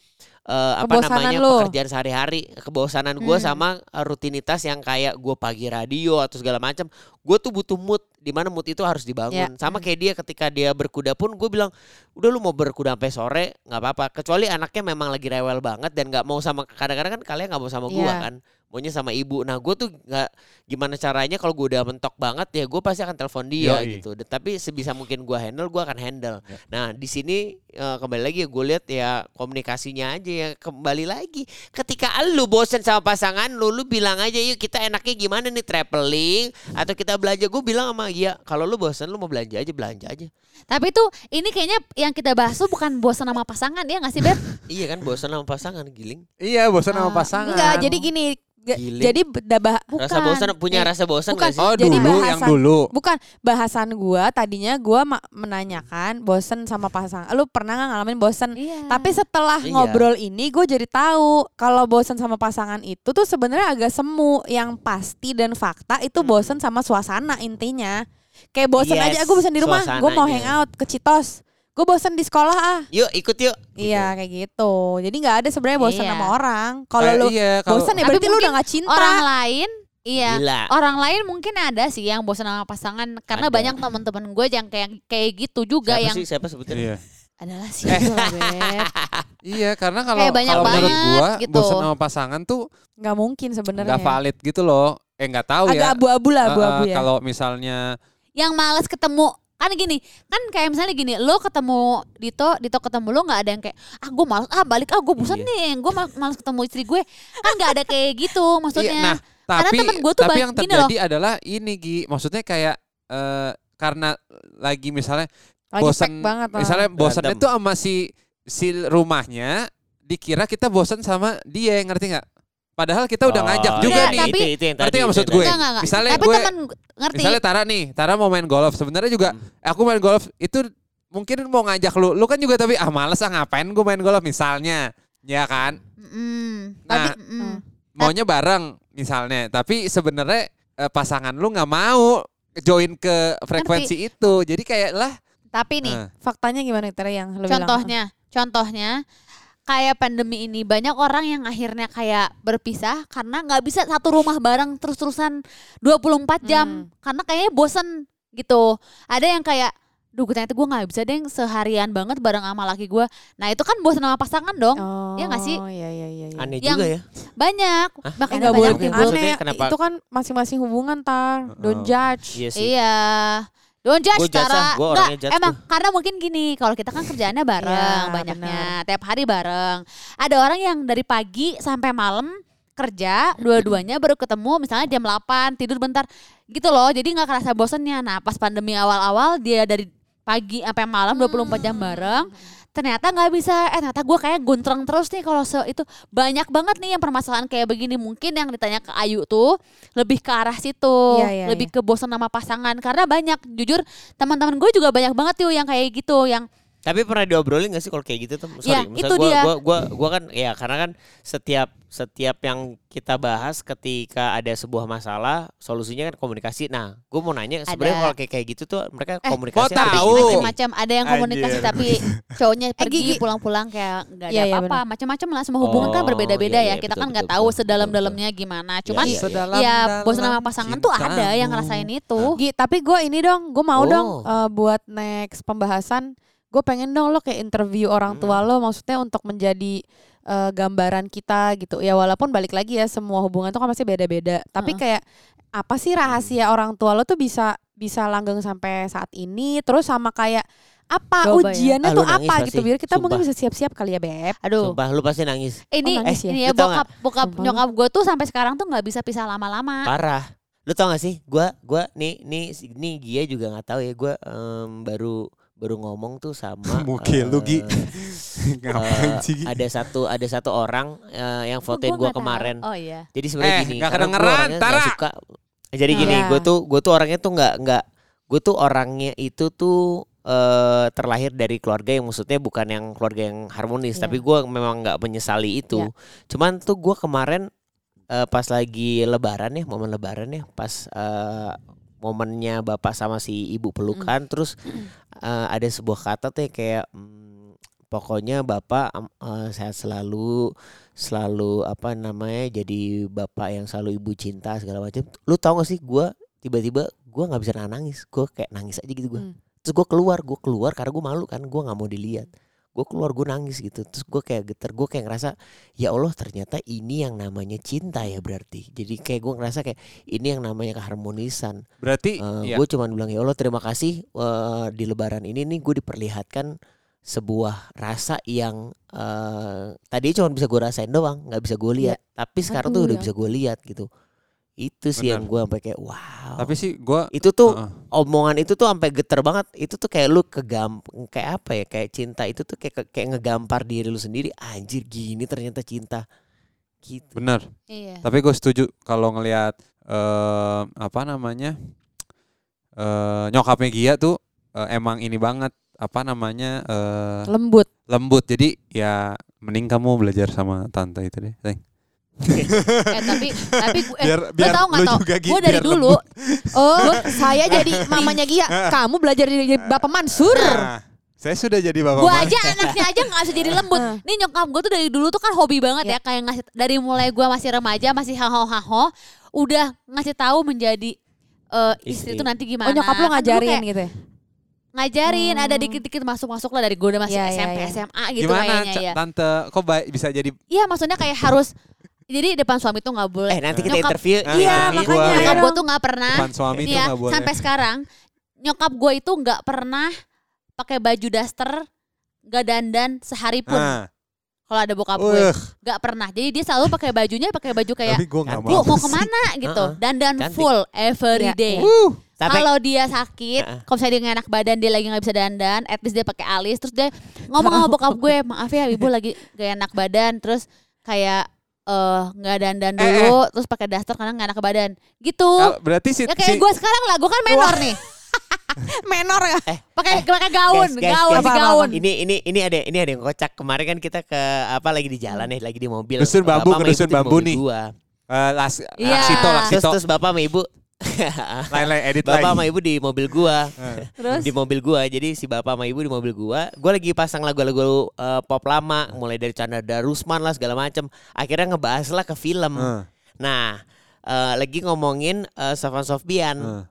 eh, apa Kebosanan namanya lu. pekerjaan sehari-hari, kebosanan gue Hmm. sama rutinitas yang kayak gue pagi radio atau segala macam. Gue tuh butuh mood, di mana mood itu harus dibangun. Ya. Sama kayak dia ketika dia berkuda pun gue bilang udah lu mau berkuda sampai sore nggak apa-apa kecuali anaknya memang lagi rewel banget dan nggak mau sama kadang-kadang kan kalian nggak mau sama gua Iya. kan maunya sama ibu nah gue tuh nggak gimana caranya kalau gue udah mentok banget ya gue pasti akan telepon dia Yoi. gitu tapi sebisa mungkin gua handle gua akan handle Ya. nah di sini eh, kembali lagi ya gue lihat ya komunikasinya aja ya kembali lagi ketika lu bosen sama pasangan lu lu bilang aja yuk kita enaknya gimana nih traveling atau kita belanja gue bilang sama iya kalau lu bosen lu mau belanja aja belanja aja Tapi tuh ini kayaknya yang kita bahas tuh bukan bosan sama pasangan ya nggak sih, Beb? (laughs) iya kan bosen sama pasangan giling Iya, bosan sama Ah, pasangan. Enggak, jadi gini. Giling. Jadi dabah bukan. Rasa bosan punya Eh, rasa bosan bukan. gak sih? Oh, Jadi dulu yang bahasan- dulu. Bukan bahasan gua tadinya gua ma- menanyakan bosen sama pasangan. Lu pernah nggak ngalamin bosen? Iya. Tapi setelah Iya. ngobrol ini gue jadi tahu kalau bosen sama pasangan itu tuh sebenarnya agak semu. Yang pasti dan fakta itu Hmm. bosen sama suasana intinya. Kayak bosen Yes, aja gue bosen di rumah, gue mau hangout ke Citos. Gue bosen di sekolah ah. Yuk ikut yuk. Iya kayak gitu. Jadi nggak ada sebenarnya bosen Iya. sama orang. Kalau Eh, lu iya, kalau bosen ya Tapi berarti lu mungkin udah gak cinta. orang lain Iya. Gila. Orang lain mungkin ada sih yang bosan sama pasangan karena Ada. banyak teman-teman gue yang kayak kayak gitu juga Siapa yang sih siapa sebutin? Iya. adalah sih (laughs) Beb. Iya, karena kalau kalau menurut gua gitu. bosan sama pasangan tuh Nggak mungkin sebenarnya. nggak valid gitu loh. Eh nggak tahu Agak ya. abu-abu lah, Eh, abu-abu eh, ya. Kalau misalnya yang males ketemu kan gini kan kayak misalnya gini lo ketemu Dito Dito ketemu lo nggak ada yang kayak ah gue malas ah balik ah gue bosan Iya. nih gue malas ketemu istri gue kan nggak ada kayak gitu maksudnya Iya, nah, Karena tapi temen gua tuh tapi ba- yang gini terjadi adalah ini Gi, maksudnya kayak eh, karena lagi misalnya Lagi bosan banget. lah. misalnya bosannya tuh sama si si rumahnya dikira kita bosan sama dia ngerti nggak? Padahal kita udah Oh, ngajak iya, juga nih. tapi- itu, itu yang Ngerti nggak maksud gue? Enggak, enggak, enggak. Misalnya tapi gue- temen ngerti Misalnya Tara nih, Tara mau main golf. Sebenarnya juga Hmm. aku main golf itu mungkin mau ngajak lu. Lu kan juga tapi ah males ah ngapain gue main golf misalnya. Ya kan? Mm-mm. Nah, Tapi, mm. Maunya bareng misalnya. Tapi sebenarnya eh, pasangan lu nggak mau join ke frekuensi itu. Jadi kayak lah tapi nih eh, Faktanya gimana Tara yang lu bilang? contohnya contohnya kayak pandemi ini banyak orang yang akhirnya kayak berpisah karena nggak bisa satu rumah bareng terus-terusan 24 jam Hmm. karena kayaknya bosen gitu ada yang kayak duh ternyata gue nggak bisa deh seharian banget bareng sama laki gue nah itu kan bosen sama pasangan dong Oh, Iya nggak sih? Iya iya iya. iya. Aneh Yang- juga ya. banyak Hah? makanya banyak boleh aneh. kenapa? Itu kan masing-masing hubungan tar. Don't Oh. judge. Iya sih. Iya. Don't judge Gua judge ah, gua Nggak, orangnya judge emang karena mungkin gini kalau kita kan kerjaannya bareng Iya, banyaknya tiap hari bareng. Ada orang yang dari pagi sampai malam kerja dua-duanya baru ketemu misalnya jam 8 tidur bentar gitu loh. Jadi nggak kerasa bosennya. Nah pas pandemi awal-awal dia dari pagi sampai malam 24 jam bareng ternyata nggak bisa eh ternyata gue kayak guntreng terus nih kalau se itu banyak banget nih yang permasalahan kayak begini. Mungkin yang ditanya ke Ayu tuh lebih ke arah situ Iya, iya, lebih ke bosan sama pasangan. Karena banyak jujur teman-teman gue juga banyak banget tuh yang kayak gitu yang Tapi pernah diobrolin gak sih kalau kayak gitu tuh? Ya, Sorry, itu misalnya gua, dia. Gua, gua, gua kan ya karena kan setiap setiap yang kita bahas ketika ada sebuah masalah solusinya kan komunikasi. Nah, gue mau nanya sebenarnya kalau kayak kayak gitu tuh mereka Eh, komunikasi kok tahu? macam-macam ada yang komunikasi Anjir. tapi (laughs) cowoknya Eh, pergi Gigi. pulang-pulang kayak nggak ada Iya, iya, apa-apa macam-macam lah semua hubungan kan Oh, berbeda-beda iya, ya iya, kita betul, kan nggak tahu sedalam-dalamnya gimana cuman Iya, iya. sedalam ya bosan sama dalam pasangan tuh ada yang ngerasain itu Gi, tapi gue ini dong, gue mau Oh. dong eh, buat next pembahasan. Gue pengen dong lo kayak interview orang tua lo, maksudnya untuk menjadi eh, gambaran kita gitu. Ya walaupun balik lagi ya semua hubungan tuh kan pasti beda-beda. Tapi Heeh. kayak apa sih rahasia orang tua lo tuh bisa bisa langgeng sampai saat ini? Terus sama kayak apa Coba ya. ujiannya lu tuh apa pasti. gitu biar kita mungkin Sumpah. bisa siap-siap kali ya beb. aduh Sumpah lu pasti nangis. ini Oh, nangis ya? ini ya bokap bokap Sumpah lu. nyokap gue tuh sampai sekarang tuh nggak bisa pisah lama-lama Parah. Lu tau gak sih? Gua gua nih nih nih Gia juga nggak tahu ya. Gua em, baru baru ngomong tuh sama (laughs) Muka lu, Gi. eh, (laughs) Ngapain sih? Gi? ada satu ada satu orang eh, yang fotoin Gua gua tahu. kemarin. oh iya Jadi sebenarnya Eh, gini, gua kedengeran, Tara. suka. Jadi gini, Iya. gue tuh gue tuh orangnya tuh nggak nggak gue tuh orangnya itu tuh eh terlahir dari keluarga yang maksudnya bukan yang keluarga yang harmonis, Iya. tapi gue memang nggak menyesali itu. Iya. Cuman tuh gue kemarin eh, pas lagi Lebaran ya, momen Lebaran ya, pas eh, momennya bapak sama si ibu pelukan, terus (clears throat) eh, ada sebuah kata tuh kayak mm, pokoknya bapak eh, sehat selalu selalu apa namanya jadi bapak yang selalu ibu cinta segala macam lu tau gak sih gue tiba-tiba gue nggak bisa nangis. Gue kayak nangis aja gitu gue Hmm. terus gue keluar gue keluar karena gue malu kan gue nggak mau dilihat gue keluar gue nangis gitu terus gue kayak geter gue kayak ngerasa ya Allah ternyata ini yang namanya cinta ya berarti jadi kayak gue ngerasa kayak ini yang namanya keharmonisan Berarti Eh, ya, Gue cuman bilang ya Allah terima kasih eh, di Lebaran ini nih gue diperlihatkan sebuah rasa yang eh tadi cuma bisa gue rasain doang, nggak bisa gue lihat. Tapi sekarang tuh Aduh, udah ya. bisa gue lihat gitu. Itu sih yang Benar. gue sampai kayak wow. tapi sih gua itu tuh Heeh. omongan itu tuh sampai geter banget. Itu tuh kayak lu kegam kayak apa ya? Kayak cinta itu tuh kayak kayak ngegampar diri lu sendiri. Anjir gini ternyata cinta. Gitu. bener. iya Tapi gue setuju kalau ngelihat eh apa namanya eh nyokapnya Gia tuh eh, emang ini banget apa namanya eh Lembut. lembut. Jadi ya mending kamu belajar sama tante itu deh. Sayang. (laughs) eh tapi tapi gue eh, Biar lo tau nggak lu tau gue dari dulu (laughs) Oh, saya jadi mamanya Gia. (laughs) Kamu belajar jadi Bapak Mansur. Nah, saya sudah jadi bapak gue aja anaknya aja nggak bisa jadi lembut nih nyokap gue tuh dari dulu tuh kan hobi banget ya kayak ngasih dari mulai gue masih remaja masih haho haho udah ngasih tahu menjadi eh, istri Istri. itu nanti gimana Oh, nyokap lu Kan ngajarin kayak gitu ya? ngajarin ada Hmm. dikit-dikit masuk-masuk lah dari gue udah masih Iya, iya, SMP iya. SMA gitu Gimana kayaknya ya tante kok baik bisa jadi iya maksudnya kayak harus jadi depan suami tuh nggak boleh Eh nanti kita Nyokap- interview. Iya, interview. makanya. nyokap Iya gue dong. tuh nggak pernah depan suami ya, nggak boleh. sampai sekarang nyokap gue itu nggak pernah pakai baju daster, nggak dandan sehari pun. Ah. Kalau ada bokap gue, Wah, nggak pernah. Jadi dia selalu pakai bajunya pakai baju kayak tapi gue gak Bu, mau. mau ke mana (laughs) gitu, Heeh. dandan Cantik. full every Iya, day. Wuh. Tapi Kalau dia sakit, Heeh. kalau misalnya dia nggak enak badan, dia lagi nggak bisa dandan, at least dia pakai alis, terus dia ngomong sama bokap gue, maaf ya ibu lagi gak enak badan, terus kayak eh nggak dandan Eh, dulu, terus pakai daster karena nggak enak badan, gitu. Kalau berarti si, Ya kayak si- gue sekarang lah, gue kan menor nih, (laughs) Menor ya. pakai pakai gaun, guys, guys, gaun, guys. si Apa, apa, gaun. ini ini ini ada ini ada yang kocak. Kemarin kan kita ke apa lagi di jalan nih, lagi di mobil. Dusun Bapak bambu, ke dusun bambu nih. Gua. eh, las, Iya. Laksito, Terus Laksito. terus bapak sama ibu (laughs) Lain lain edit Bapak lagi. sama ibu di mobil gua. (laughs) Terus di mobil gua. Jadi si bapak sama ibu di mobil gua. Gua lagi pasang lagu-lagu eh, pop lama, mulai dari Chandra Darusman lah segala macem. Akhirnya ngebahas lah ke film. Eh, Nah, eh, lagi ngomongin eh, Sofan Sofbian. eh.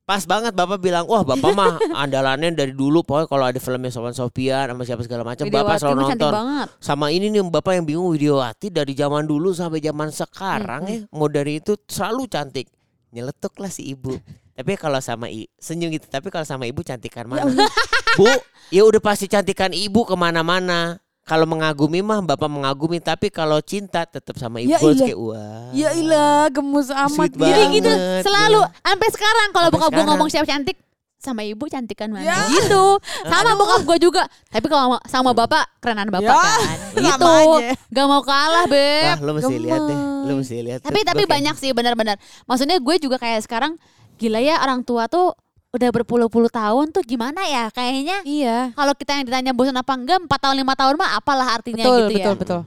Pas banget bapak bilang, wah bapak mah andalannya dari dulu. Pokoknya kalau ada filmnya Sofan Sofbian sama siapa segala macam, bapak selalu nonton. banget. Sama ini nih bapak yang bingung Widiawati dari zaman dulu sampai zaman sekarang ya, mau dari itu selalu cantik. Nyeletuk lah si ibu. (laughs) Tapi kalau sama i senyum gitu. Tapi kalau sama ibu cantikan mana? (laughs) Bu, ya udah pasti cantikan ibu ke mana-mana. Kalau mengagumi mah bapak mengagumi. Tapi kalau cinta tetap sama ibu. Ya iya. kayak wah. Ya ilah gemus amat. Jadi gitu selalu ya. sampai sekarang kalau bokap gue ngomong siapa cantik sama ibu cantikan mana Ya. gitu sama bokap gue juga tapi kalau sama- sama bapak kerenan bapak Ya, kan gitu aja. gak mau kalah Wah, beb lu mesti lihat deh. Lu mesti lihat. tapi tapi gua kayak- banyak sih benar-benar maksudnya gue juga kayak sekarang gila ya orang tua tuh udah berpuluh-puluh tahun tuh gimana ya kayaknya Iya. kalau kita yang ditanya bosan apa enggak 4 tahun lima tahun mah apalah artinya Betul, gitu betul, ya betul.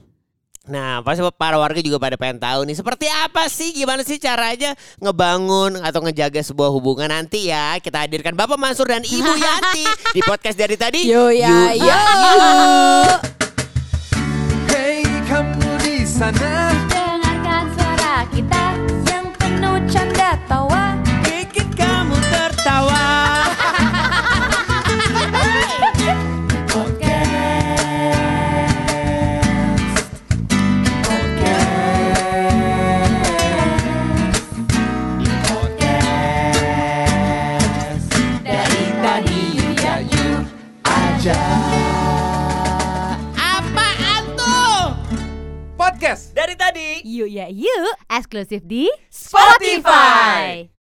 Nah, pasti para warga juga pada pengen tahu nih seperti apa sih gimana sih caranya ngebangun atau ngejaga sebuah hubungan nanti ya. Kita hadirkan Bapak Mansur dan Ibu (laughs) Yanti di podcast dari tadi. Yo ya, Yuk, yo. Hey kamu di sana podcast. Dari tadi. Yuk ya yuk eksklusif di Spotify.